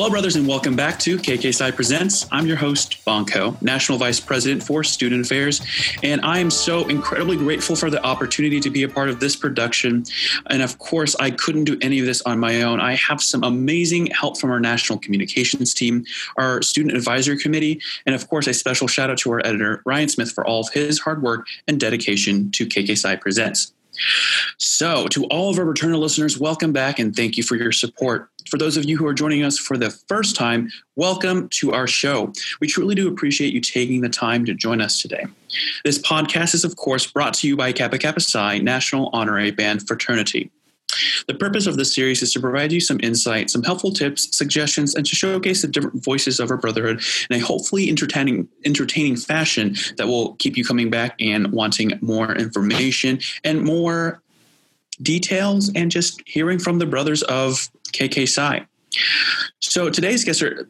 Hello, brothers, and welcome back to KK Psi Presents. I'm your host, Bonko, National Vice President for Student Affairs, and I am so incredibly grateful for the opportunity to be a part of this production. And of course, I couldn't do any of this on my own. I have some amazing help from our national communications team, our student advisory committee, and of course, a special shout out to our editor, Ryan Smith, for all of his hard work and dedication to KK Psi Presents. So, to all of our returning listeners, welcome back and thank you for your support. For those of you who are joining us for the first time, welcome to our show. We truly do appreciate you taking the time to join us today. This podcast is, of course, brought to you by Kappa Kappa Psi National Honorary Band Fraternity. The purpose of this series is to provide you some insight, some helpful tips, suggestions, and to showcase the different voices of our brotherhood in a hopefully entertaining, entertaining fashion that will keep you coming back and wanting more information and more details and just hearing from the brothers of KK Psi. So today's guests are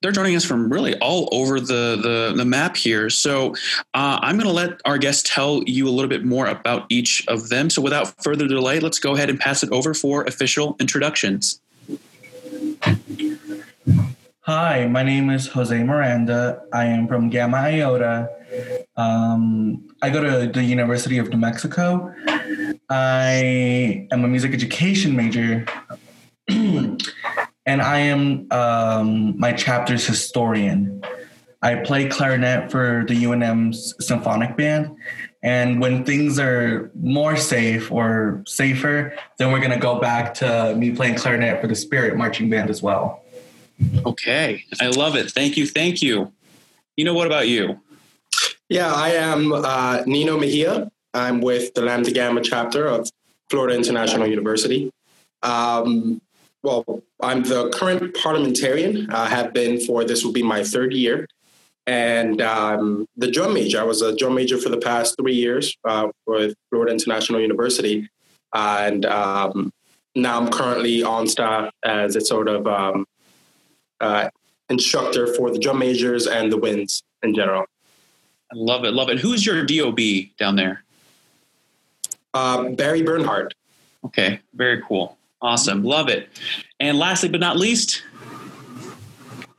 they're joining us from really all over the the, the map here. So uh, I'm going to let our guests tell you a little bit more about each of them. So without further delay, let's go ahead and pass it over for official introductions. Hi, my name is Jose Miranda. I am from Gamma Iota. Um, I go to the University of New Mexico. I am a music education major. and I am um, my chapter's historian. I play clarinet for the UNM's symphonic band. And when things are more safe or safer, then we're going to go back to me playing clarinet for the Spirit Marching Band as well. Okay. I love it. Thank you. Thank you. You know, what about you? Yeah, I am uh, Nino Mejia. I'm with the Lambda Gamma chapter of Florida International University. Um, well, I'm the current parliamentarian. I have been for this will be my third year. And um, the drum major, I was a drum major for the past three years uh, with Florida International University. And um, now I'm currently on staff as a sort of um, uh, instructor for the drum majors and the winds in general. I love it, love it. Who's your DOB down there? Uh, Barry Bernhardt. Okay, very cool. Awesome. Love it. And lastly but not least,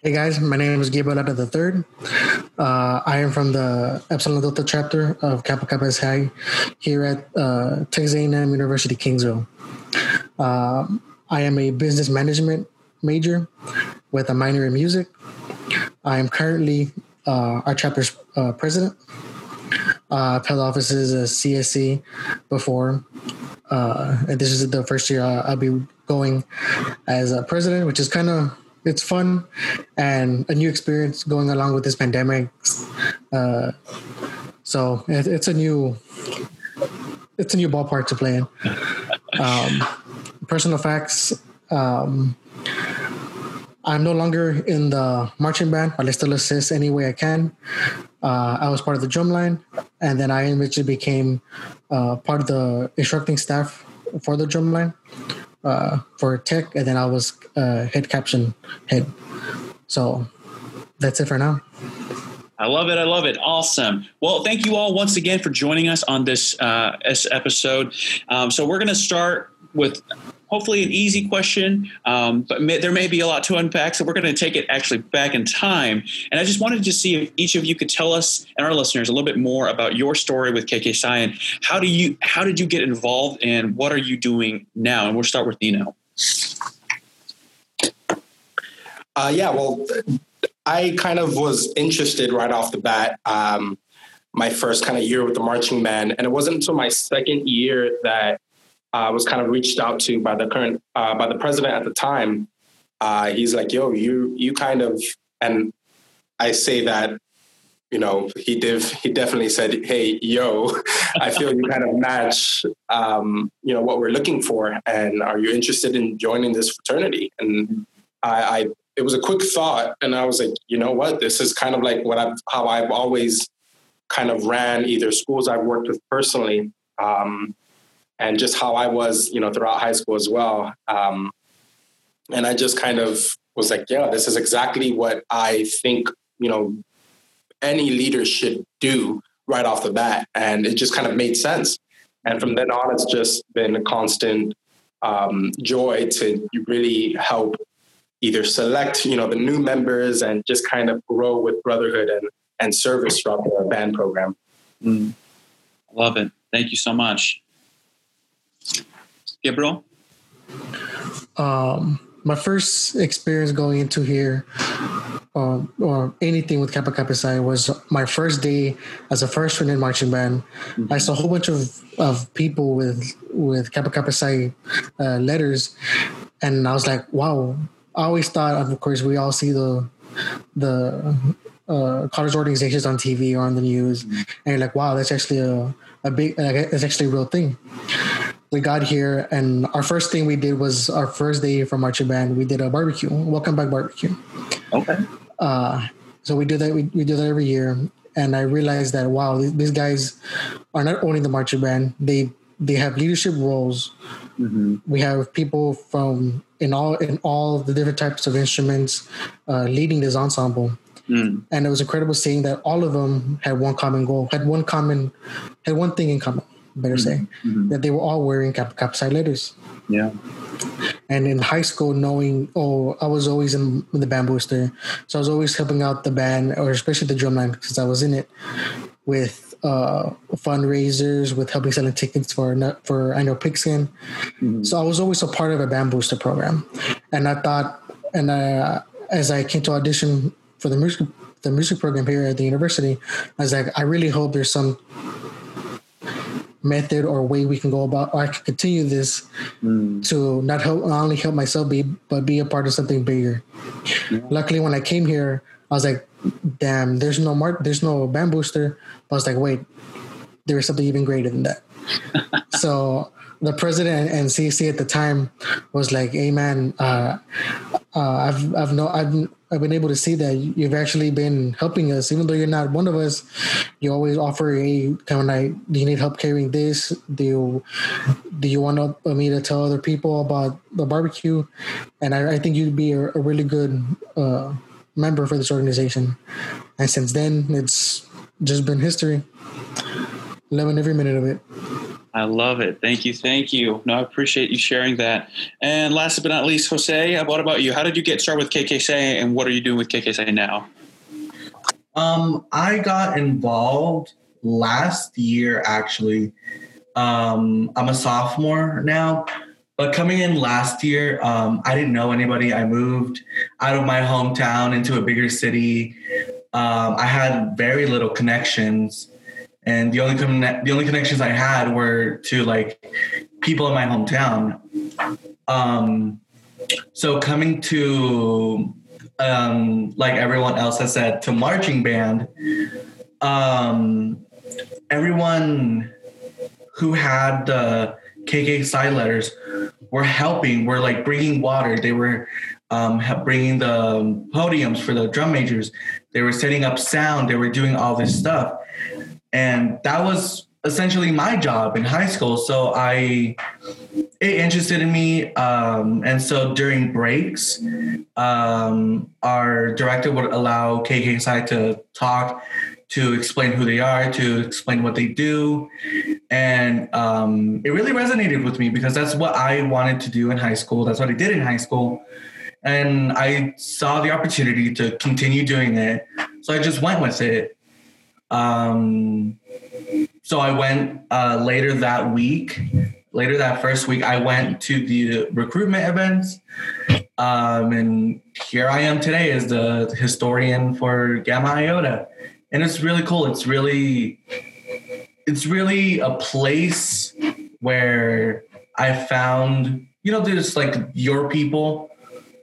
Hey guys, my name is Gabriel Lada the third. Uh, I am from the Epsilon Delta chapter of Kappa Kappa Psi here at uh, Texas A&M University Kingsville. Uh, I am a business management major with a minor in music. I am currently uh, our chapter's uh, president. Uh, offices as CSC before, uh, and this is the first year I'll be going as a president, which is kind of it's fun and a new experience going along with this pandemic. Uh, so it, it's a new it's a new ballpark to play in. Um, personal facts. Um, I'm no longer in the marching band, but I still assist any way I can. Uh, I was part of the drum line, and then I eventually became uh, part of the instructing staff for the drum line uh, for tech, and then I was uh, head caption head. So that's it for now. I love it. I love it. Awesome. Well, thank you all once again for joining us on this, uh, this episode. Um, so we're going to start with hopefully an easy question, um, but may, there may be a lot to unpack. So we're going to take it actually back in time. And I just wanted to see if each of you could tell us and our listeners a little bit more about your story with KK and how do you how did you get involved and what are you doing now? And we'll start with Nino. Uh, yeah, well, I kind of was interested right off the bat. Um, my first kind of year with the marching band, and it wasn't until my second year that uh, was kind of reached out to by the current uh, by the president at the time. Uh, he's like, "Yo, you you kind of," and I say that, you know, he did. He definitely said, "Hey, yo, I feel you kind of match, um, you know, what we're looking for, and are you interested in joining this fraternity?" And I, I it was a quick thought, and I was like, you know what, this is kind of like what I've how I've always kind of ran either schools I've worked with personally. Um, and just how I was, you know, throughout high school as well. Um, and I just kind of was like, yeah, this is exactly what I think, you know, any leader should do right off the bat. And it just kind of made sense. And from then on, it's just been a constant um, joy to really help either select, you know, the new members and just kind of grow with brotherhood and, and service throughout the band program. Mm. Love it. Thank you so much. Gabriel? Um, my first experience going into here um, or anything with Kappa Kappa Psi was my first day as a freshman in marching band. Mm-hmm. I saw a whole bunch of, of people with with Kappa Kappa Psi uh, letters, and I was like, wow. I always thought, of course, we all see the the uh, college organizations on TV or on the news, mm-hmm. and you're like, wow, that's actually a a big, like, that's actually a real thing we got here and our first thing we did was our first day from marching band. We did a barbecue welcome back barbecue. Okay. Uh, so we do that we, we do that every year. And i realized that wow these guys are not only the marching band they they have leadership roles. Mm-hmm. we have people from in all in all the different types of instruments uh, leading this ensemble. Mm. and it was incredible seeing that all of them had one common goal had one common had one thing in common better say, mm-hmm. mm-hmm. that they were all wearing Kappa Psi letters. Yeah. And in high school, knowing, oh, I was always in, the band booster. So I was always helping out the band, or especially the drumline, because I was in it, with uh, fundraisers, with helping selling tickets for for I know Pigskin. Mm-hmm. So I was always a part of a band booster program. And I thought, and uh, as I came to audition for the music the music program here at the university, I was like, I really hope there's some method or way we can go about or I can continue this mm. to not help not only help myself be but be a part of something bigger. Yeah. Luckily when I came here, I was like, damn, there's no mark there's no band booster. But I was like, wait, there is something even greater than that. so the president and CC at the time was like, "Hey man, uh, uh, I've I've no I've I've been able to see that you've actually been helping us, even though you're not one of us. You always offer a kind of like, do you need help carrying this? Do you do you want me to tell other people about the barbecue? And I, I think you'd be a, a really good uh, member for this organization. And since then, it's just been history. Loving every minute of it. I love it. Thank you. Thank you. No, I appreciate you sharing that. And last but not least, Jose, what about you? How did you get started with KK Psi and what are you doing with KK Psi now? Um, I got involved last year, actually. Um, I'm a sophomore now, but coming in last year, um, I didn't know anybody. I moved out of my hometown into a bigger city. Um, I had very little connections and the only the only connections I had were to like people in my hometown. Um, so coming to um, like everyone else has said to marching band, um, everyone who had the KK Psi letters were helping. Were like bringing water. They were um, bringing the podiums for the drum majors. They were setting up sound. They were doing all this stuff and that was essentially my job in high school. So i it interested in me um, and so during breaks um, our director would allow KK Psi to talk to explain who they are to explain what they do. And um, it really resonated with me because that's what i wanted to do in high school. That's what i did in high school. And i saw the opportunity to continue doing it. So i just went with it um, so I went uh, later that week, later that first week, I went to the recruitment events. Um, and here I am today as the historian for Gamma Iota. And it's really cool. It's really, it's really a place where I found, you know, there's like your people.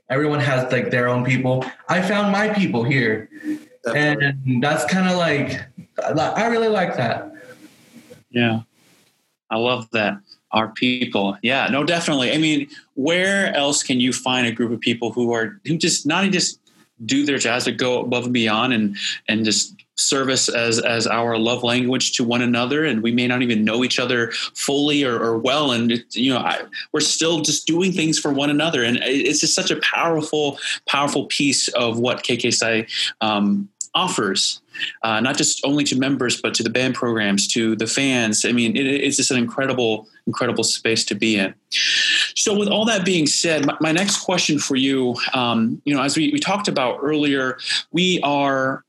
Everyone has like their own people. I found my people here. Definitely. And that's kind of like I really like that. Yeah, I love that. Our people, yeah, no, definitely. I mean, where else can you find a group of people who are who just not just do their jazz to go above and beyond and and just service as as our love language to one another and we may not even know each other fully or, or well and it, you know I, we're still just doing things for one another and it's just such a powerful powerful piece of what KK um, offers, uh, not just only to members, but to the band programs, to the fans. I mean, it, it's just an incredible, incredible space to be in. So, with all that being said, my, my next question for you, um, you know, as we, we talked about earlier, we are,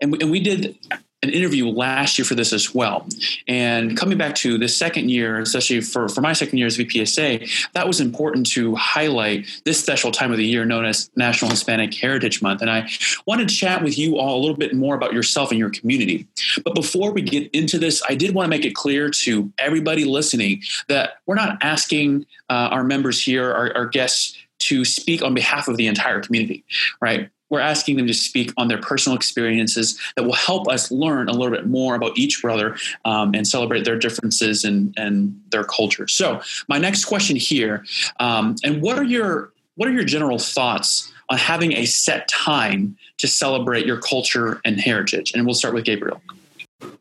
and we, and we did an interview last year for this as well. And coming back to the second year, especially for, for my second year as VPSA, that was important to highlight this special time of the year known as National Hispanic Heritage Month. And I wanted to chat with you all a little bit more about yourself and your community. But before we get into this, I did want to make it clear to everybody listening that we're not asking uh, our members here, our, our guests, to speak on behalf of the entire community, right? We're asking them to speak on their personal experiences that will help us learn a little bit more about each brother um, and celebrate their differences and, and their culture. So, my next question here, um, and what are your what are your general thoughts on having a set time to celebrate your culture and heritage? And we'll start with Gabriel.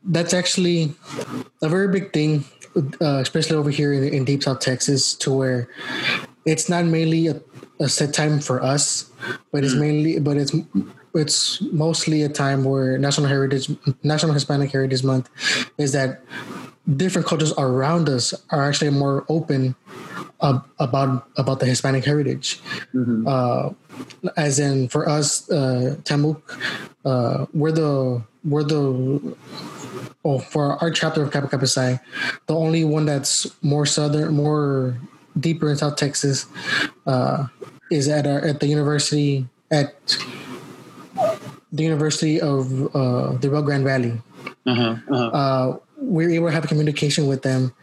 That's actually a very big thing, uh, especially over here in, in Deep South Texas, to where it's not mainly a a set time for us, but it's mm. mainly but it's it's mostly a time where National Heritage National Hispanic Heritage Month is that different cultures around us are actually more open uh, about about the Hispanic heritage. Mm-hmm. Uh, as in, for us, uh, TAMUK, uh, we're the we're the oh for our chapter of Kappa Kappa Psi, the only one that's more southern, more deeper in South Texas, uh, is at our, at the university at the University of uh, the Rio Grande Valley. Uh-huh, uh-huh. Uh, we're able to have communication with them,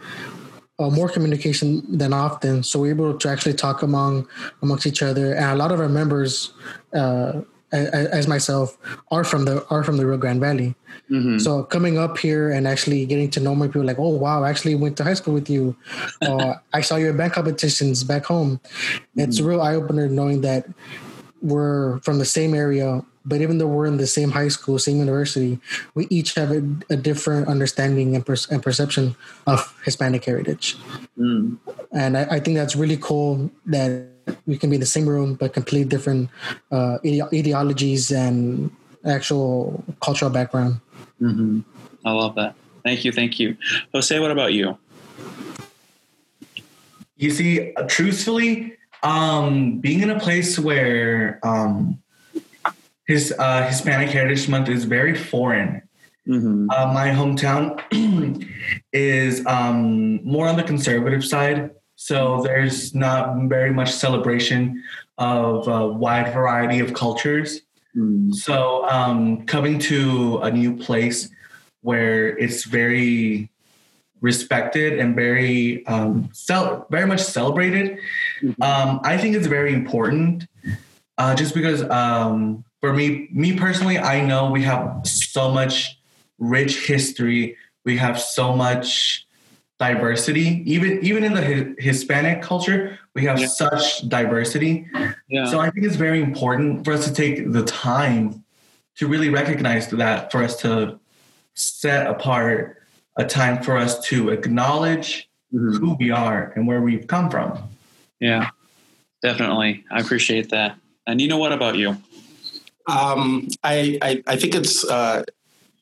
uh, more communication than often. So we're able to actually talk among amongst each other, and a lot of our members uh, as myself are from the are from the Rio Grande Valley. Mm-hmm. So coming up here and actually getting to know more people, like, oh wow, I actually went to high school with you. uh, I saw your band competitions back home. Mm-hmm. It's a real eye opener knowing that we're from the same area, but even though we're in the same high school, same university, we each have a, a different understanding and, per- and, perception of Hispanic heritage. Mm. And I, I think that's really cool that we can be in the same room but completely different uh, ide- ideologies and actual cultural background. Mm-hmm. I love that. Thank you, thank you, Jose. What about you? You see, truthfully, um, being in a place where um, his uh, Hispanic Heritage Month is very foreign. Mm-hmm. Uh, my hometown is um, more on the conservative side. So there's not very much celebration of a wide variety of cultures. Mm. So um, coming to a new place where it's very respected and very um, cel- very much celebrated, mm-hmm. um, I think it's very important. Uh, just because um, for me, me personally, I know we have so much rich history. We have so much diversity even even in the hispanic culture we have yeah. such diversity yeah. so i think it's very important for us to take the time to really recognize that for us to set apart a time for us to acknowledge mm-hmm. who we are and where we've come from yeah definitely i appreciate that and you know what about you um, I, I, I think it's uh,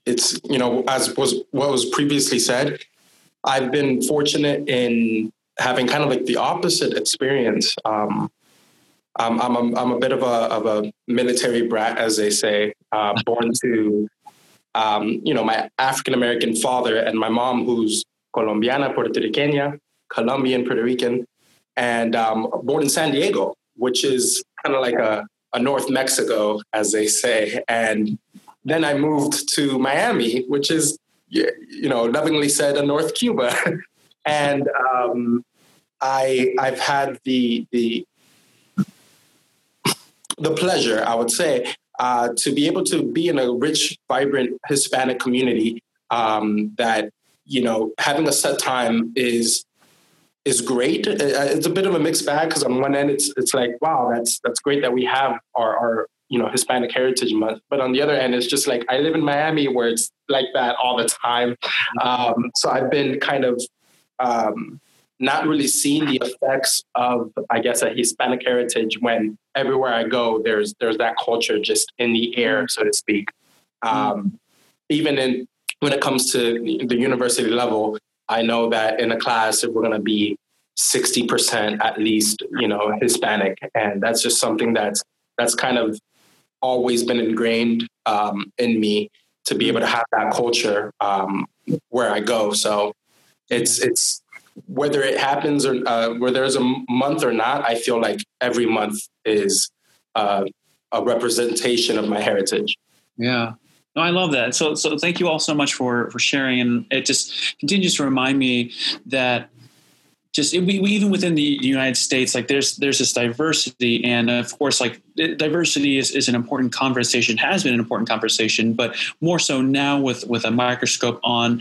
it's you know as was what was previously said I've been fortunate in having kind of like the opposite experience. Um, I'm, I'm, a, I'm a bit of a, of a military brat, as they say, uh, born to, um, you know, my African American father and my mom, who's Colombiana, Puerto Rican, Colombian, Puerto Rican, and um, born in San Diego, which is kind of like a, a North Mexico, as they say. And then I moved to Miami, which is you know, lovingly said, a North Cuba. and um, I, I've had the the the pleasure, I would say, uh, to be able to be in a rich, vibrant Hispanic community. Um, that you know, having a set time is is great. Uh, it's a bit of a mixed bag because on one end, it's it's like, wow, that's that's great that we have our our you know Hispanic Heritage Month. But on the other end, it's just like I live in Miami where it's like that all the time. Um, so I've been kind of um, not really seeing the effects of I guess a Hispanic heritage when everywhere I go there's there's that culture just in the air, so to speak. Um, even in when it comes to the university level, I know that in a class if we're going to be 60% at least, you know, Hispanic. And that's just something that's, that's kind of always been ingrained um, in me to be able to have that culture um, where I go. So it's, it's, whether it happens or uh, where there's a month or not, I feel like every month is uh, a representation of my heritage. Yeah. No, I love that. So, so thank you all so much for for sharing, and it just continues to remind me that just it, we, we, even within the United States, like there's there's this diversity, and of course, like diversity is, is an important conversation, has been an important conversation, but more so now with with a microscope on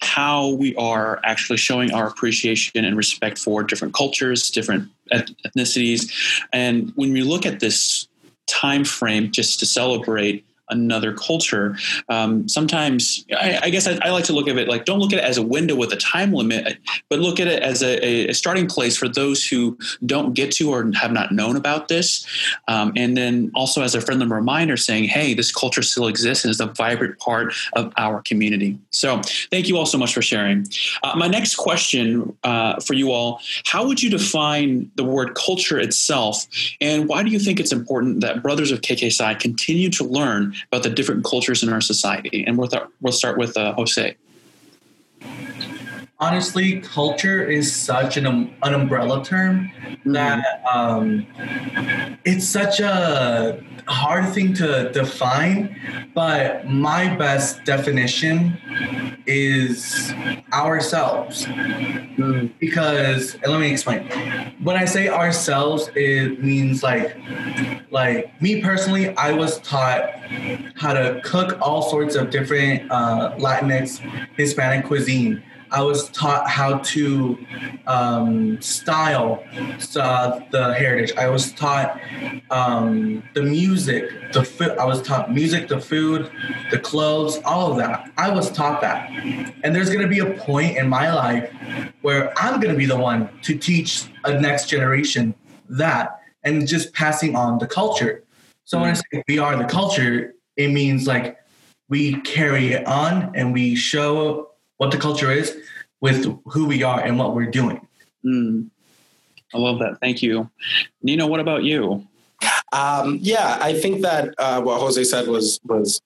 how we are actually showing our appreciation and respect for different cultures, different ethnicities, and when we look at this time frame just to celebrate another culture. Um, sometimes, I, I guess I, I, like to look at it like don't look at it as a window with a time limit, but look at it as a, a starting place for those who don't get to or have not known about this. Um, and then also as a friendly reminder saying, hey, this culture still exists and is a vibrant part of our community. So thank you all so much for sharing. Uh, my next question uh, for you all how would you define the word culture itself? And why do you think it's important that Brothers of KK Psi continue to learn about the different cultures in our society. And we'll, th- we'll start with uh, Jose. Honestly, culture is such an, um, an umbrella term mm-hmm. that um, it's such a hard thing to define. But my best definition is ourselves. Mm. Because, and let me explain. When I say ourselves, it means like, like me personally, I was taught how to cook all sorts of different uh, Latinx, Hispanic cuisine. I was taught how to um, style uh, the heritage. I was taught um, the music, the food. I was taught music, the food, the clothes, all of that. I was taught that. And there's going to be a point in my life where I'm going to be the one to teach a next generation that and just passing on the culture. So when I say we are the culture, it means like we carry it on and we show what the culture is with who we are and what we're doing. Mm. I love that. Thank you. Nino, what about you? Um, yeah, I think that uh, what Jose said was was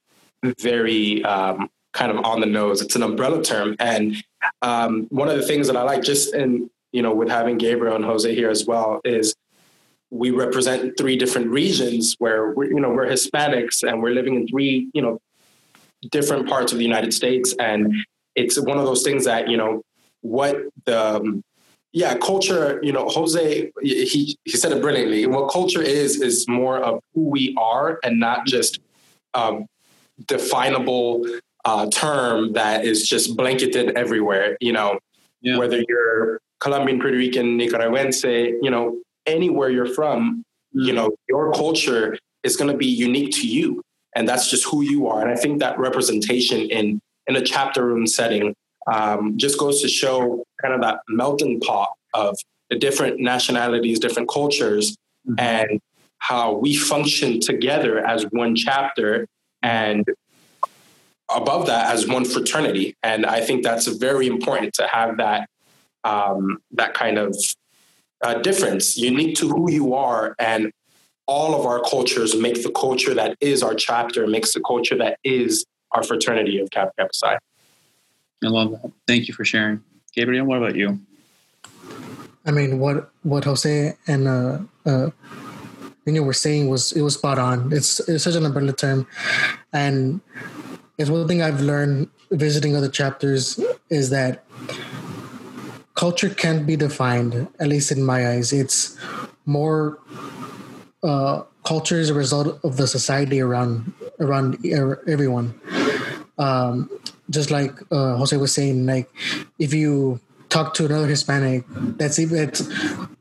very um, kind of on the nose. It's an umbrella term, and um, one of the things that I like, just in you know, with having Gabriel and Jose here as well, is we represent three different regions where we're, you know we're Hispanics and we're living in three you know different parts of the United States, and it's one of those things that you know what the um, yeah culture you know Jose he he said it brilliantly. What culture is is more of who we are and not just um, definable uh, term that is just blanketed everywhere. You know yeah. whether you're Colombian, Puerto Rican, Nicaraguense, you know anywhere you're from, you know your culture is going to be unique to you and that's just who you are. And I think that representation in in a chapter room setting um, just goes to show kind of that melting pot of the different nationalities, different cultures, mm-hmm. and how we function together as one chapter and above that as one fraternity. And I think that's very important to have that um, that kind of uh, difference, unique to who you are, and all of our cultures make the culture that is our chapter, makes the culture that is our fraternity of Kappa Kappa Psi. I love that. Thank you for sharing. Gabriel, what about you? I mean, what what Jose and uh, uh, you were saying was it was spot on. It's it's such an umbrella term, and it's one thing I've learned visiting other chapters is that culture can't be defined. At least in my eyes, it's more uh, culture is a result of the society around around everyone. Um, just like uh, Jose was saying, like if you talk to another Hispanic, that's even it's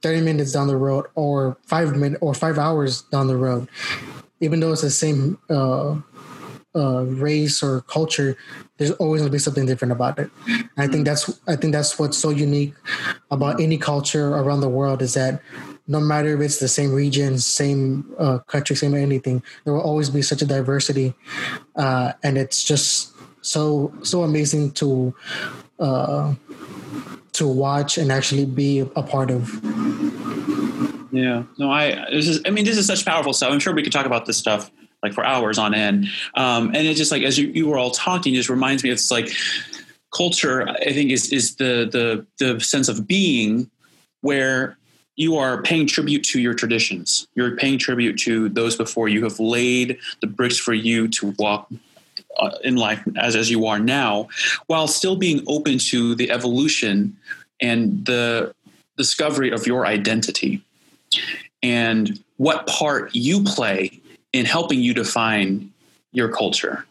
thirty minutes down the road, or five minutes, or five hours down the road, even though it's the same uh, uh, race or culture, there's always gonna be something different about it. And I think that's I think that's what's so unique about any culture around the world is that no matter if it's the same region, same uh, country, same anything, there will always be such a diversity, uh, and it's just so so amazing to uh, to watch and actually be a part of. Yeah, no, I this is. I mean, this is such powerful stuff. I'm sure we could talk about this stuff like for hours on end. Um, and it's just like as you, you were all talking, just reminds me. It's like culture. I think is is the the the sense of being where you are paying tribute to your traditions. You're paying tribute to those before you have laid the bricks for you to walk uh, in life as as you are now, while still being open to the evolution and the discovery of your identity and what part you play in helping you define your culture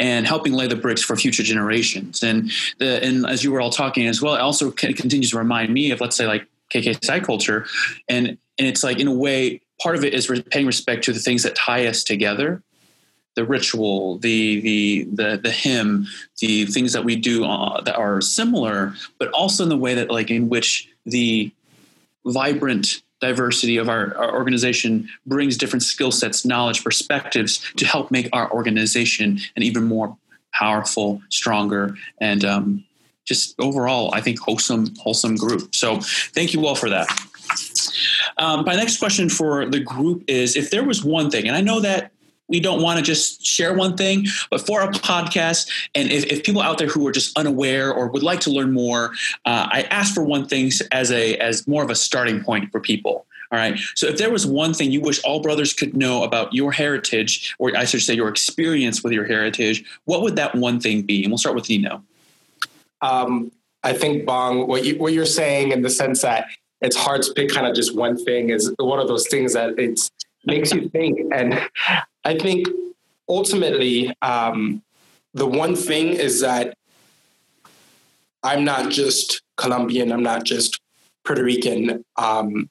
and helping lay the bricks for future generations. And the and as you were all talking as well, it also continues to remind me of let's say like KK Psi culture, and and it's like in a way part of it is paying respect to the things that tie us together. The ritual, the the the the hymn, the things that we do uh, that are similar, but also in the way that like in which the vibrant diversity of our, our organization brings different skill sets, knowledge, perspectives to help make our organization an even more powerful, stronger, and um, just overall, I think wholesome, wholesome group. So thank you all for that. Um, my next question for the group is: If there was one thing, and I know that we don't want to just share one thing, but for a podcast, and if, if, people out there who are just unaware or would like to learn more, uh, I ask for one thing as a as more of a starting point for people. All right. So if there was one thing you wish all brothers could know about your heritage, or I should say your experience with your heritage, what would that one thing be? And we'll start with Nino. Um, I think Bong, what you what you're saying in the sense that it's hard to pick kind of just one thing is one of those things that it's makes you think. And I think ultimately, um, the one thing is that I'm not just Colombian. I'm not just Puerto Rican. Um,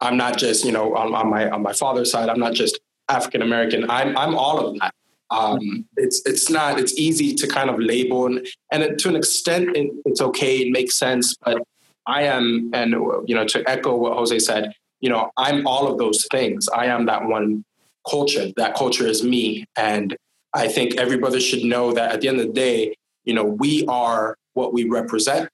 I'm not just you know on, on, my on my father's side. I'm not just African American. I'm I'm all of that. Um, it's it's not it's easy to kind of label and, and to an extent it, it's okay. It makes sense, but I am and you know to echo what Jose said you know, I'm all of those things. I am that one culture. That culture is me. And I think every brother should know that at the end of the day, you know, we are what we represent.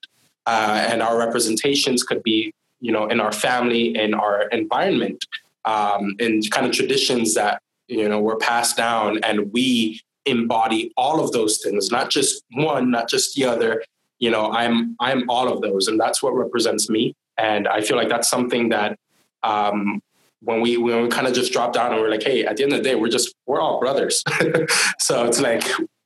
Uh, and our representations could be, you know, in our family, in our environment, um, in kind of traditions that, you know, were passed down. And we embody all of those things, not just one, not just the other. You know, I'm I'm all of those, and that's what represents me. And I feel like that's something that um, when we when we kind of just drop down and we're like, hey, at the end of the day, we're just we're all brothers. so it's like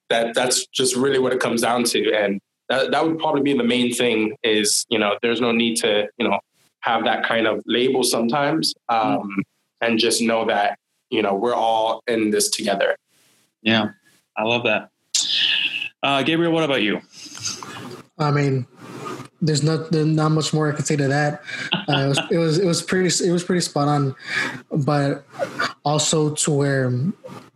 that. That's just really what it comes down to, and that that would probably be the main thing. Is you know, there's no need to you know have that kind of label sometimes, um, mm-hmm. and just know that you know we're all in this together. Yeah, I love that. Uh, Gabriel, what about you? I mean, there's not there's not much more I can say to that. Uh, it was it was it was pretty it was pretty spot on, but also to where,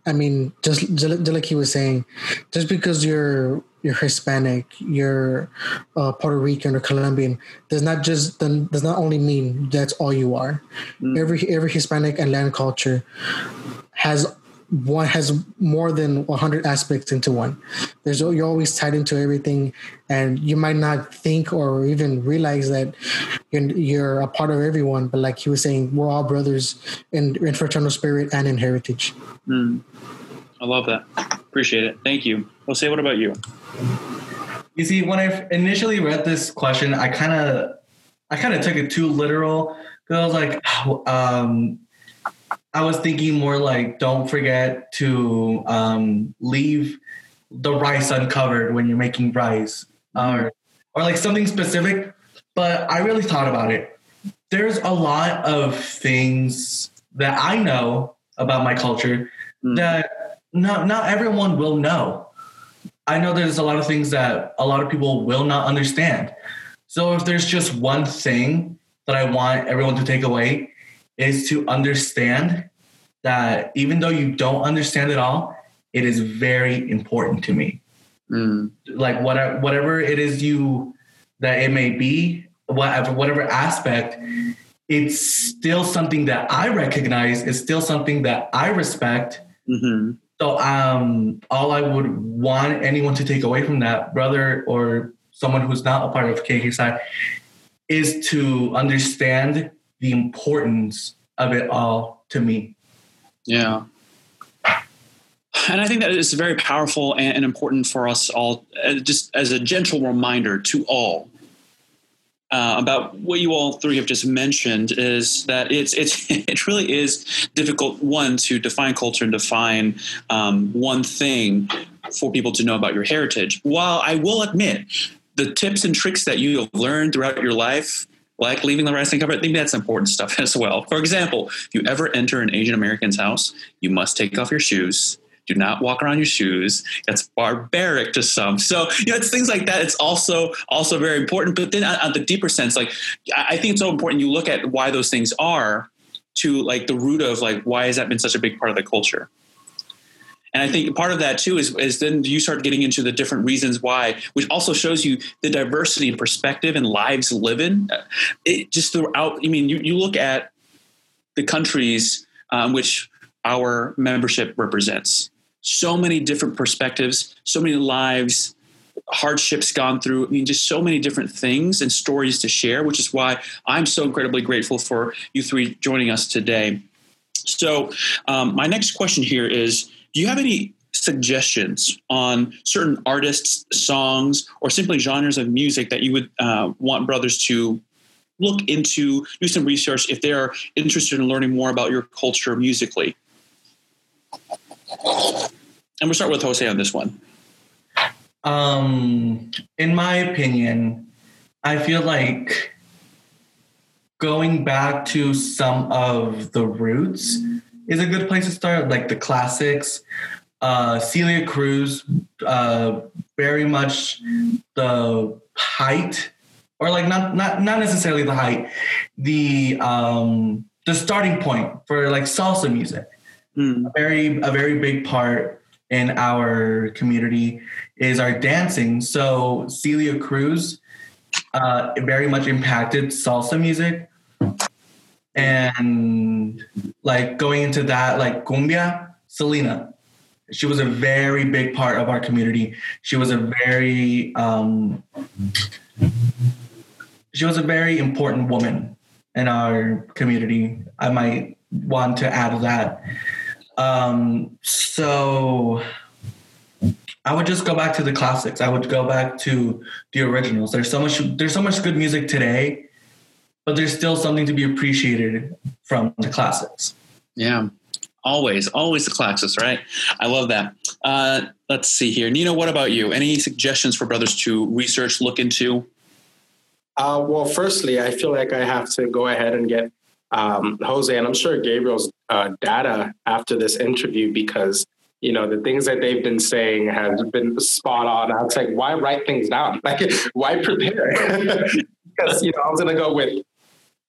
I mean, just, just like he was saying, just because you're you're Hispanic, you're uh, Puerto Rican or Colombian, does not just does not only mean that's all you are. Mm. Every every Hispanic and land culture has one has more than 100 aspects into one. There's you're always tied into everything and you might not think or even realize that you're, you're a part of everyone but like he was saying we're all brothers in, in fraternal spirit and in heritage. Mm. i love that. Appreciate it. Thank you. Jose what about you? You see when i initially read this question i kind of i kind of took it too literal. Because i was like um, I was thinking more like don't forget to um, leave the rice uncovered when you're making rice or or like something specific. But I really thought about it. There's a lot of things that I know about my culture mm. that not not everyone will know. I know there's a lot of things that a lot of people will not understand. So if there's just one thing that I want everyone to take away, is to understand that even though you don't understand it all, it is very important to me. Mm. Like whatever whatever it is you that it may be, whatever whatever aspect, it's still something that I recognize. It's still something that I respect. Mm-hmm. So um, all I would want anyone to take away from that, brother or someone who's not a part of KK Side, is to understand the importance of it all to me. Yeah. And I think that is very powerful and important for us all, uh, just as a gentle reminder to all uh, about what you all three have just mentioned is that it's it's it really is difficult one to define culture and define um, one thing for people to know about your heritage. While I will admit the tips and tricks that you have learned throughout your life like leaving the wrestling cover. I think that's important stuff as well. For example, if you ever enter an Asian American's house, you must take off your shoes do not walk around your shoes. That's barbaric to some. So you know, it's things like that. It's also also very important. But then on, on the deeper sense, like I think it's so important. You look at why those things are to like the root of like why has that been such a big part of the culture. And I think part of that too is, is then you start getting into the different reasons why, which also shows you the diversity and perspective and lives living. It just throughout. I mean, you, you look at the countries um, which our membership represents so many different perspectives, so many lives, hardships gone through. I mean, just so many different things and stories to share, which is why I'm so incredibly grateful for you three joining us today. So, um, my next question here is Do you have any suggestions on certain artists, songs, or simply genres of music that you would uh, want brothers to look into, do some research if they are interested in learning more about your culture musically? And we'll start with Jose on this one. Um, in my opinion, I feel like going back to some of the roots is a good place to start, like the classics. Uh, Celia Cruz, uh, very much the height, or like not not not necessarily the height, the um, the starting point for like salsa music. Mm. A very a very big part in our community is our dancing. So Celia Cruz uh, very much impacted salsa music. And like going into that, like cumbia, Selena. She was a very big part of our community. She was a very um, she was a very important woman in our community. I might want to add that. Um, so I would just go back to the classics. I would go back to the originals. There's so much there's so much good music today, but there's still something to be appreciated from the classics. Yeah. Always, always the classics, right? I love that. Uh, let's see here. Nino, what about you? Any suggestions for brothers to research, look into? Uh, well, firstly, I feel like I have to go ahead and get um, Jose, and I'm sure Gabriel's uh, data after this interview because you know the things that they've been saying has been spot on. I was like, why write things down? Like, why prepare? because you know, I was gonna go with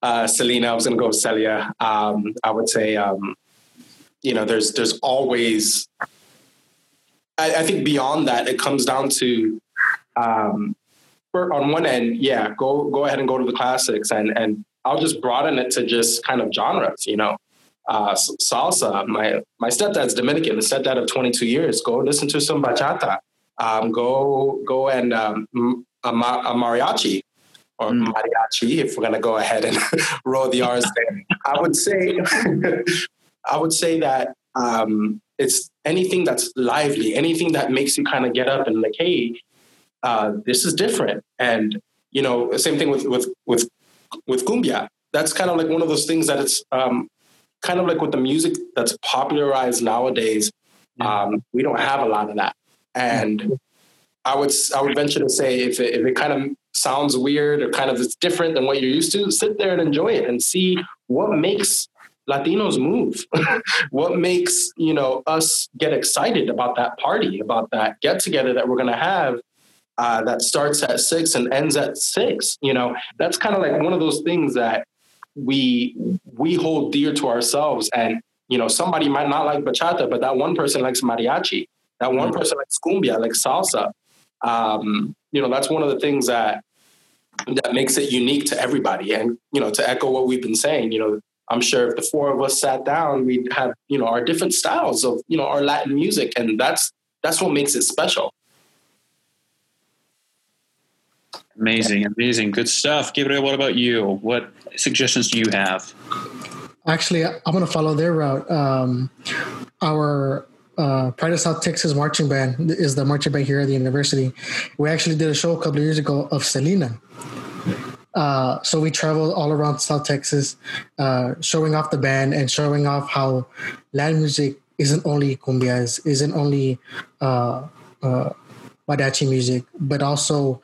uh, Selena. I was gonna go with Celia. Um, I would say, um, you know, there's there's always. I, I, think beyond that, it comes down to. Um, on one end, yeah, go go ahead and go to the classics and and I'll just broaden it to just kind of genres, you know. Uh, salsa. My my stepdad's Dominican, the stepdad of 22 years. Go listen to some bachata. Um, go go and um, a, a mariachi or mm. mariachi if we're gonna go ahead and roll the R's there. I would say I would say that um, it's anything that's lively, anything that makes you kind of get up and like, hey, uh, this is different. And you know, same thing with with with with cumbia. That's kind of like one of those things that it's um, kind of like with the music that's popularized nowadays. Um, we don't have a lot of that, and I would I would venture to say if it, if it kind of sounds weird or kind of it's different than what you're used to, sit there and enjoy it and see what makes Latinos move. what makes you know us get excited about that party, about that get together that we're going to have uh, that starts at six and ends at six. You know, that's kind of like one of those things that we we hold dear to ourselves. And you know, somebody might not like bachata, but that one person likes mariachi. That one mm-hmm. person likes cumbia, like salsa. Um, you know, that's one of the things that that makes it unique to everybody. And you know, to echo what we've been saying, you know, I'm sure if the four of us sat down, we'd have you know our different styles of you know our Latin music, and that's that's what makes it special. Amazing, amazing, good stuff. Gabriel, what about you? What suggestions do you have? Actually, I'm going to follow their route. Um, our uh, Pride of South Texas marching band is the marching band here at the university. We actually did a show a couple of years ago of Selena. Uh, so we traveled all around South Texas, uh, showing off the band and showing off how Latin music isn't only cumbias, isn't only uh, uh, mariachi music, but also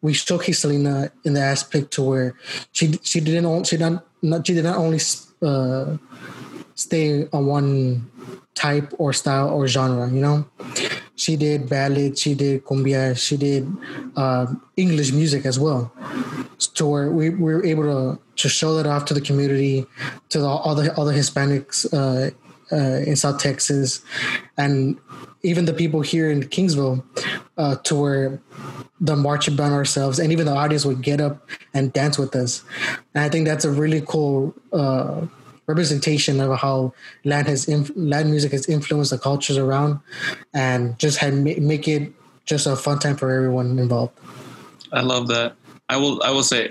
we showcase Selena in the aspect to where she she didn't she not, not she did not only uh, stay on one type or style or genre. You know, she did ballad, she did cumbia, she did uh, English music as well. To where we, we were able to to show that off to the community, to the, all the other Hispanics uh, uh, in South Texas, and even the people here in Kingsville, uh, to where the marching band ourselves and even the audience would get up and dance with us. And I think that's a really cool uh, representation of how land has inf- Latin music has influenced the cultures around, and just had ma- make it just a fun time for everyone involved. I love that. I will. I will say.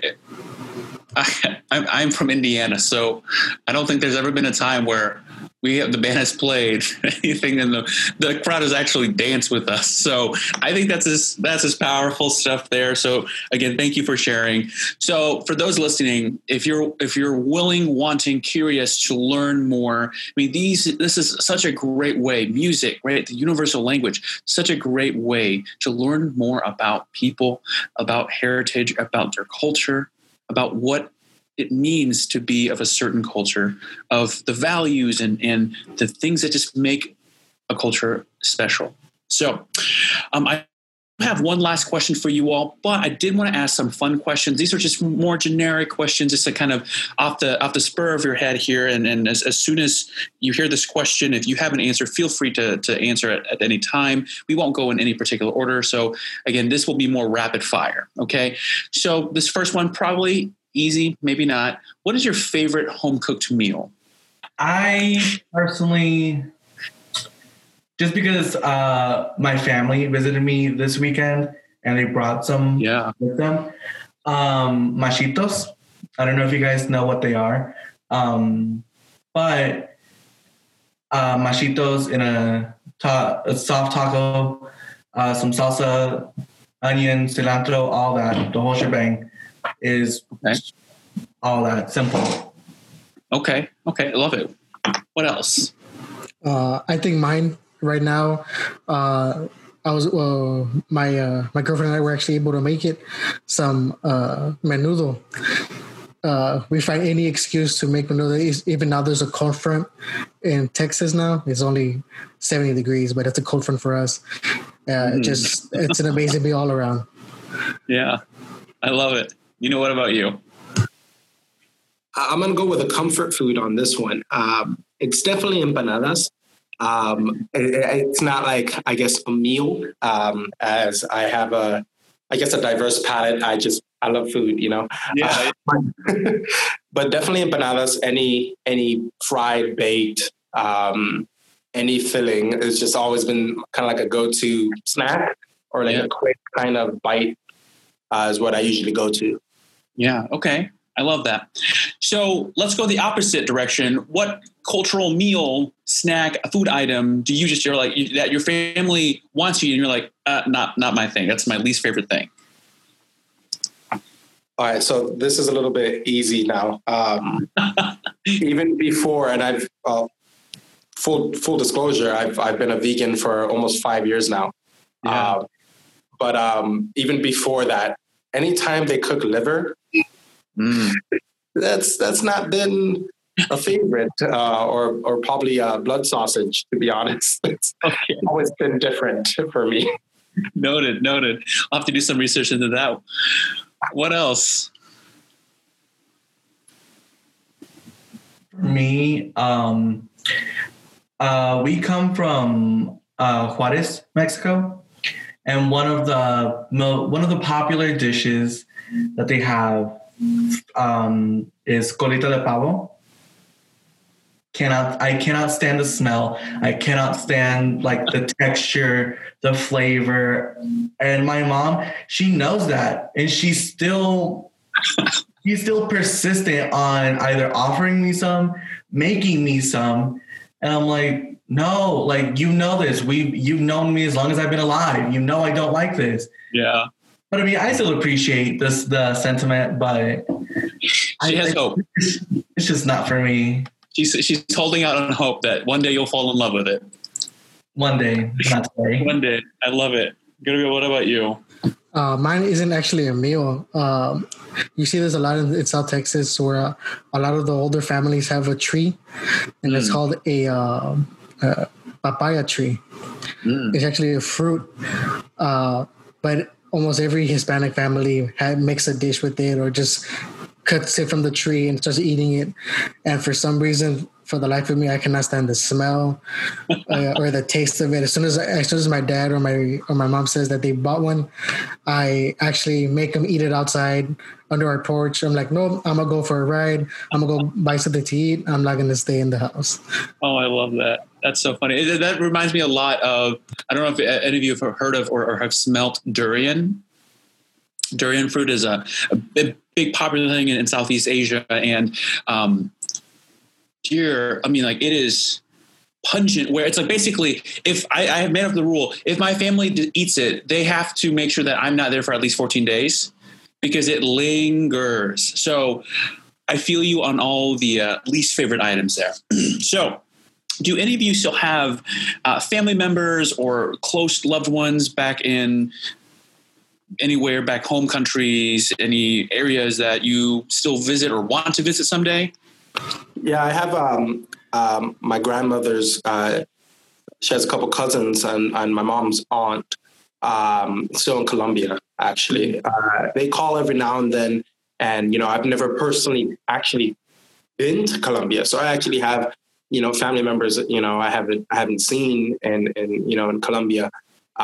I, I'm from Indiana, so I don't think there's ever been a time where we have the band has played anything and the the crowd has actually danced with us. So i think that's as that's as powerful stuff there. So again thank you for sharing. So for those listening if you're if you're willing wanting curious to learn more i mean these this is such a great way music right? The universal language such a great way to learn more about people about heritage about their culture about what it means to be of a certain culture, of the values and, and the things that just make a culture special. So, um, I have one last question for you all, but I did want to ask some fun questions. These are just more generic questions, just to kind of off the off the spur of your head here. And, and as, as soon as you hear this question, if you have an answer, feel free to, to answer it at any time. We won't go in any particular order. So again, this will be more rapid fire. Okay. So this first one probably easy, maybe not. What is your favorite home cooked meal? I personally, just because uh, my family visited me this weekend and they brought some yeah. with them, um, machitos. I don't know if you guys know what they are, um, but uh, machitos in a, ta- a soft taco, uh, some salsa, onion, cilantro, all that, the whole shebang is okay. all that simple. Okay. Okay. I love it. What else? Uh, I think mine right now. Uh, I was uh, my uh, my girlfriend and I were actually able to make it some uh, menudo. Uh, we find any excuse to make menudo. Even now, there's a cold front in Texas now. It's only 70 degrees, but it's a cold front for us. Uh, mm. Just it's an amazing meal all around. Yeah, I love it. You know, what about you? I'm going to go with a comfort food on this one. Um, it's definitely empanadas. Um, it, it's not like, I guess, a meal, um, as I have a, I guess, a diverse palate. I just, I love food, you know? Yeah. Uh, but definitely empanadas, any, any fried, baked, um, any filling has just always been kind of like a go-to snack or like yeah. a quick kind of bite uh, is what I usually go to. Yeah. Okay. I love that. So let's go the opposite direction. What cultural meal, snack, food item do you just you're like that your family wants you and you're like uh, not not my thing. That's my least favorite thing. All right, so this is a little bit easy now. Um, even before, and I've uh, full full disclosure, I've I've been a vegan for almost five years now. Yeah. Uh, but um, even before that, anytime they cook liver, Mm. That's that's not been a favorite, uh, or or probably a blood sausage. To be honest, it's okay. always been different for me. Noted, noted. I'll have to do some research into that. What else? For me, um, uh, we come from uh, Juarez, Mexico, and one of the one of the popular dishes that they have um, is colita de pavo. cannot I cannot stand the smell. I cannot stand like the texture, the flavor. And my mom, she knows that. And she's still she's still persistent on either offering me some, making me some. And I'm like, no, like you know this. We you've known me as long as I've been alive. You know I don't like this. Yeah. But I mean, I still appreciate this the sentiment, but She I, has I- hope. It's just not for me. She's she's holding out on hope that one day you'll fall in love with it. One day, not today. One day. I love it. Gabriel, what about you? Uh, mine isn't actually a meal. Um, you see, there's a lot in, in South Texas where uh, a lot of the older families have a tree, and it's Mm. called a, uh, uh papaya tree. Mm. It's actually a fruit, uh, but almost every Hispanic family had makes a dish with it, or just cuts it from the tree and starts eating it. And for some reason, for the life of me, I cannot stand the smell uh, or the taste of it. As soon as as soon as my dad or my or my mom says that they bought one, I actually make them eat it outside under our porch. I'm like, no, I'm gonna go for a ride. I'm gonna go buy something to eat. I'm not gonna stay in the house. Oh, I love that. That's so funny. That reminds me a lot of, I don't know if any of you have heard of or, or have smelt durian. Durian fruit is a, a big, big popular thing in, in Southeast Asia. And um, dear, I mean, like it is pungent where it's like basically if I, I have made up the rule, if my family d- eats it, they have to make sure that I'm not there for at least 14 days because it lingers. So I feel you on all the uh, least favorite items there. so do any of you still have uh, family members or close loved ones back in anywhere back home countries any areas that you still visit or want to visit someday Yeah, I have um, um, my grandmother's. Uh, she has a couple cousins and, and my mom's aunt um, still in Colombia. Actually, uh, they call every now and then, and you know, I've never personally actually been to Colombia, so I actually have you know family members. You know, I haven't I haven't seen in in you know in Colombia,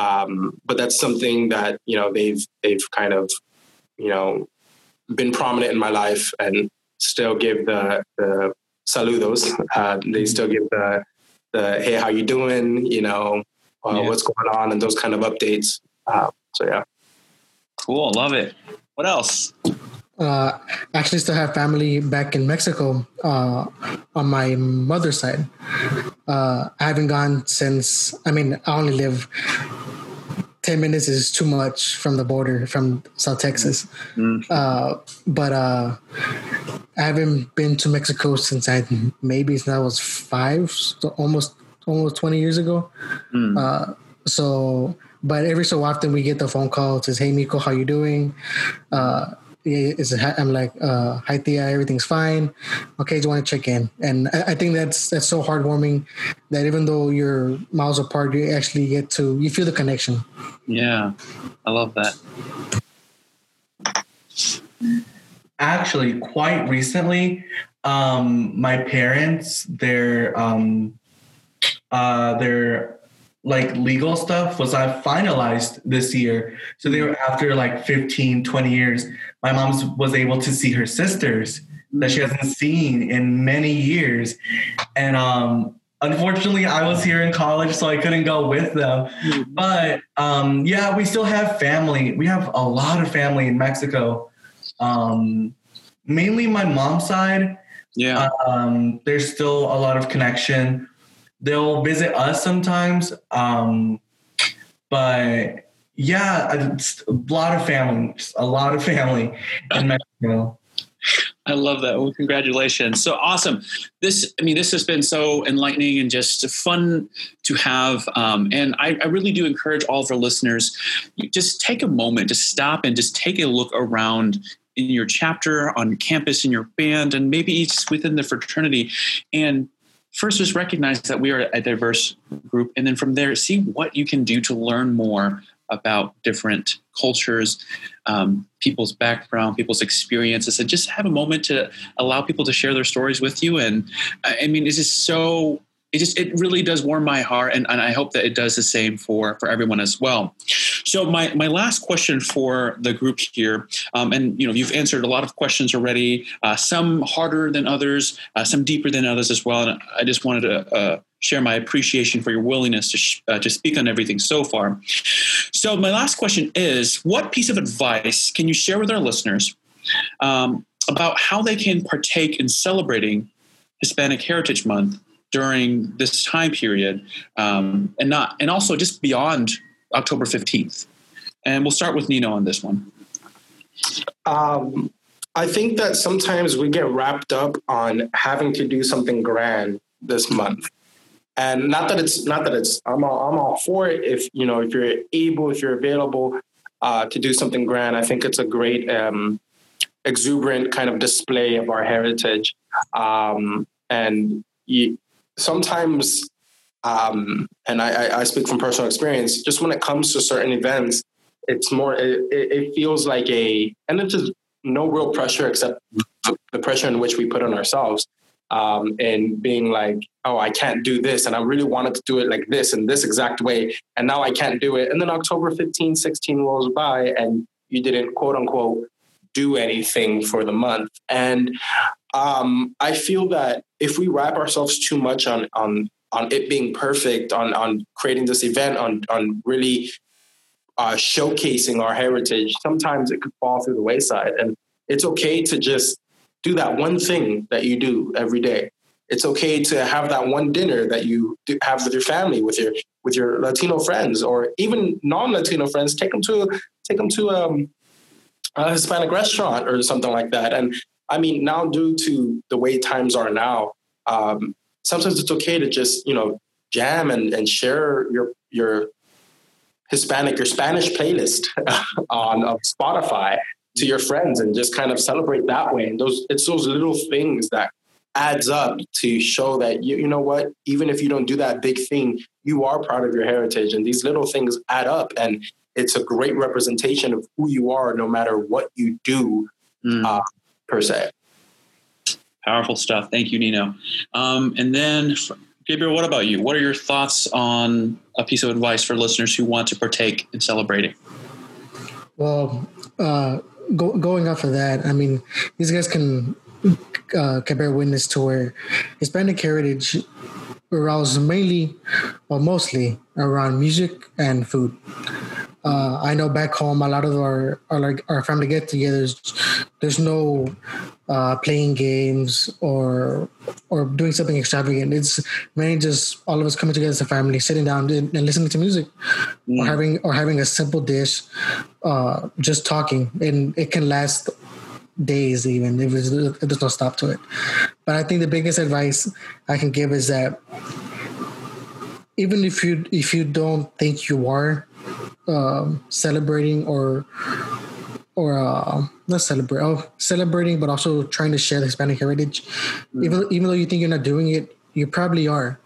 um, but that's something that you know they've they've kind of you know been prominent in my life and still give the the saludos. Uh, they still give the the hey, how you doing? You know, uh, Yeah. what's going on, and those kind of updates. Uh, so yeah, cool love it what else Uh, actually, still have family back in Mexico uh, on my mother's side. Uh, I haven't gone since. I mean, I only live ten minutes is too much from the border from South Texas. Mm. Uh, but uh, I haven't been to Mexico since I maybe since I was five, so almost almost twenty years ago. Mm. Uh, so, but every so often we get the phone call. It says, "Hey, Miko, how you doing?" Yeah, it's a, I'm like, uh, "Hi, Thea, everything's fine." Okay, just want to check in, and I, I think that's that's so heartwarming that even though you're miles apart, you actually get to you feel the connection. yeah i love that Actually, quite recently, um, my parents, their um, uh, their like legal stuff was uh, finalized this year. So they were after like 15, 20 years. My mom was able to see her sisters that she hasn't seen in many years, and um, unfortunately, I was here in college, so I couldn't go with them. But um, yeah, we still have family. We have a lot of family in Mexico. Um, mainly my mom's side. yeah Um, there's still a lot of connection. They'll visit us sometimes. Um, but yeah, a lot of family, a lot of family in Mexico. I love that. Well, congratulations. So awesome. This, I mean, this has been so enlightening and just fun to have. Um, and I, I really do encourage all of our listeners, just take a moment to stop and just take a look around in your chapter, on campus, in your band, and maybe just within the fraternity. And first, just recognize that we are a diverse group. And then from there, see what you can do to learn more about different cultures, um, people's background, people's experiences, and just have a moment to allow people to share their stories with you. And I mean, it's just so. It just it really does warm my heart, and, and I hope that it does the same for for everyone as well. So my my last question for the group here, um, and you know you've answered a lot of questions already. Uh, some harder than others, uh, some deeper than others as well. And I just wanted to uh, share my appreciation for your willingness to sh- uh, to speak on everything so far. So my last question is: What piece of advice can you share with our listeners um, about how they can partake in celebrating Hispanic Heritage Month during this time period, um, and not and also just beyond October fifteenth? And we'll start with Nino on this one. Um, I think that sometimes we get wrapped up on having to do something grand this month and not that it's not that it's I'm all, I'm all for it. If you know if you're able if you're available uh, to do something grand I think it's a great um, exuberant kind of display of our heritage. Um, and you, sometimes um, and I, I, speak from personal experience just when it comes to certain events it's more it, it feels like a and it's just no real pressure except the pressure in which we put on ourselves um, and being like, oh, I can't do this. And I really wanted to do it like this in this exact way. And now I can't do it. And then October 15, 16 rolls by and you didn't quote unquote do anything for the month. And um, I feel that if we wrap ourselves too much on, on, on it being perfect, on, on creating this event, on, on really uh, showcasing our heritage, sometimes it could fall through the wayside. And it's okay to just do that one thing that you do every day. It's okay to have that one dinner that you have with your family, with your with your Latino friends, or even non-Latino friends. Take them to take them to um, a Hispanic restaurant or something like that. And I mean, now due to the way times are now, um, sometimes it's okay to just you know jam and, and share your your Hispanic, your Spanish playlist on Spotify to your friends and just kind of celebrate that way. And those it's those little things that adds up to show that you, you know what, even if you don't do that big thing, you are proud of your heritage. And these little things add up and it's a great representation of who you are no matter what you do mm. uh, per se. Powerful stuff. Thank you, Nino. Um, and then Gabriel, what about you? What are your thoughts on a piece of advice for listeners who want to partake in celebrating? Well, uh, go, going off of that, I mean, these guys can uh, can bear witness to where Hispanic heritage revolves mainly, or mostly, around music and food. Uh, I know back home, a lot of our our, our family get-togethers. There's no uh, playing games or or doing something extravagant. It's mainly just all of us coming together as a family, sitting down and, and listening to music, mm. or having or having a simple dish, uh, just talking, and it can last days even if there's no stop to it. But I think the biggest advice I can give is that even if you if you don't think you are um, celebrating or or uh, not celebrate, oh, celebrating, but also trying to share the Hispanic heritage. Mm-hmm. Even even though you think you're not doing it, you probably are.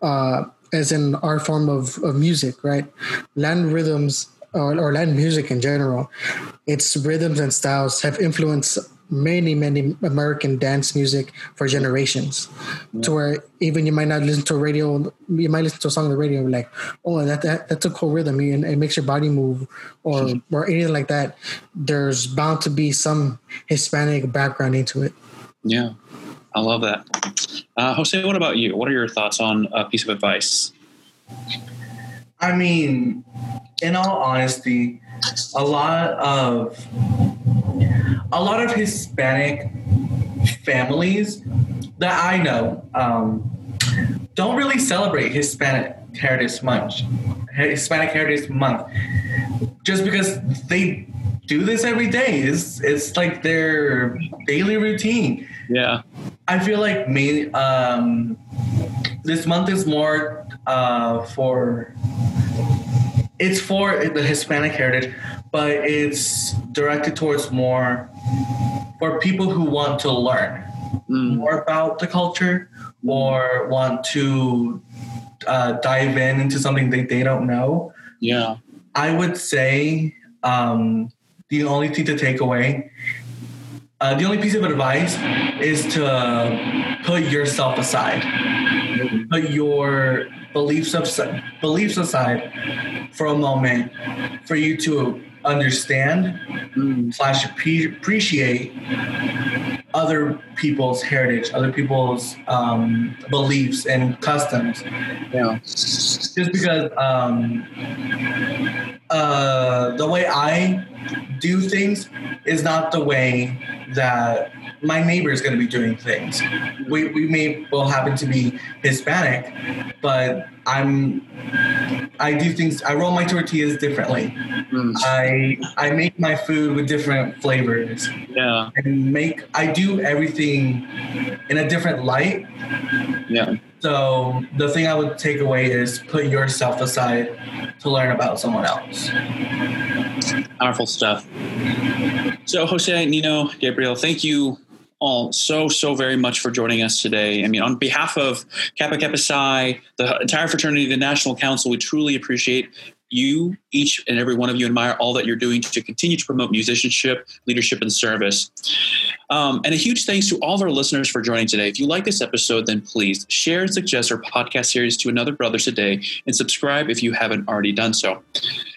Uh, as in our form of, of music, right? Land rhythms or, or Latin music in general, its rhythms and styles have influenced many many american dance music for generations. Yeah. to where even you might not listen to a radio you might listen to a song on the radio like oh that, that that's a cool rhythm and it makes your body move or or anything like that. There's bound to be some hispanic background into it. Yeah. I love that. Uh, jose what about you? What are your thoughts on a piece of advice? I mean in all honesty a lot of a lot of Hispanic families that I know um, don't really celebrate Hispanic Heritage Month. Hispanic Heritage Month, just because they do this every day. It's it's like their daily routine. Yeah, I feel like me. Um, this month is more uh, for it's for the Hispanic heritage, but it's directed towards more for people who want to learn mm. more about the culture or want to uh, dive in into something that they don't know. Yeah. I would say um, the only thing to take away uh, the only piece of advice is to put yourself aside, put your beliefs aside, beliefs aside for a moment, for you to understand mm. slash appreciate other people's heritage, other people's um, beliefs and customs. Yeah. Just because um, uh, the way I do things is not the way that my neighbor is going to be doing things. We, we may well happen to be Hispanic, but I'm I do things. I roll my tortillas differently. Mm. I I make my food with different flavors. Yeah, and make I do everything in a different light. Yeah. So the thing I would take away is put yourself aside to learn about someone else. Powerful stuff. So Jose, Nino, Gabriel, thank you all so so very much for joining us today. I mean, on behalf of Kappa Kappa Psi, the entire fraternity, the National Council, we truly appreciate you, each and every one of you, admire all that you're doing to continue to promote musicianship, leadership, and service. Um, and a huge thanks to all of our listeners for joining today. If you like this episode, then please share and suggest our podcast series to another brother today and subscribe if you haven't already done so.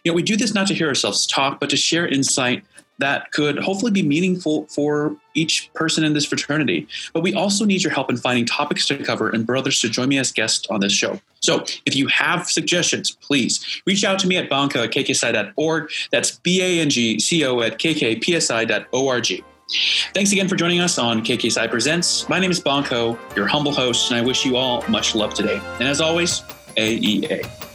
You know, we do this not to hear ourselves talk, but to share insight that could hopefully be meaningful for each person in this fraternity. But we also need your help in finding topics to cover and brothers to join me as guests on this show. So if you have suggestions, please reach out to me at bangco at kkpsi.org. That's B A N G C O at kkpsi.org. Thanks again for joining us on KK Presents. My name is Bangco, your humble host, and I wish you all much love today. And as always, AEA.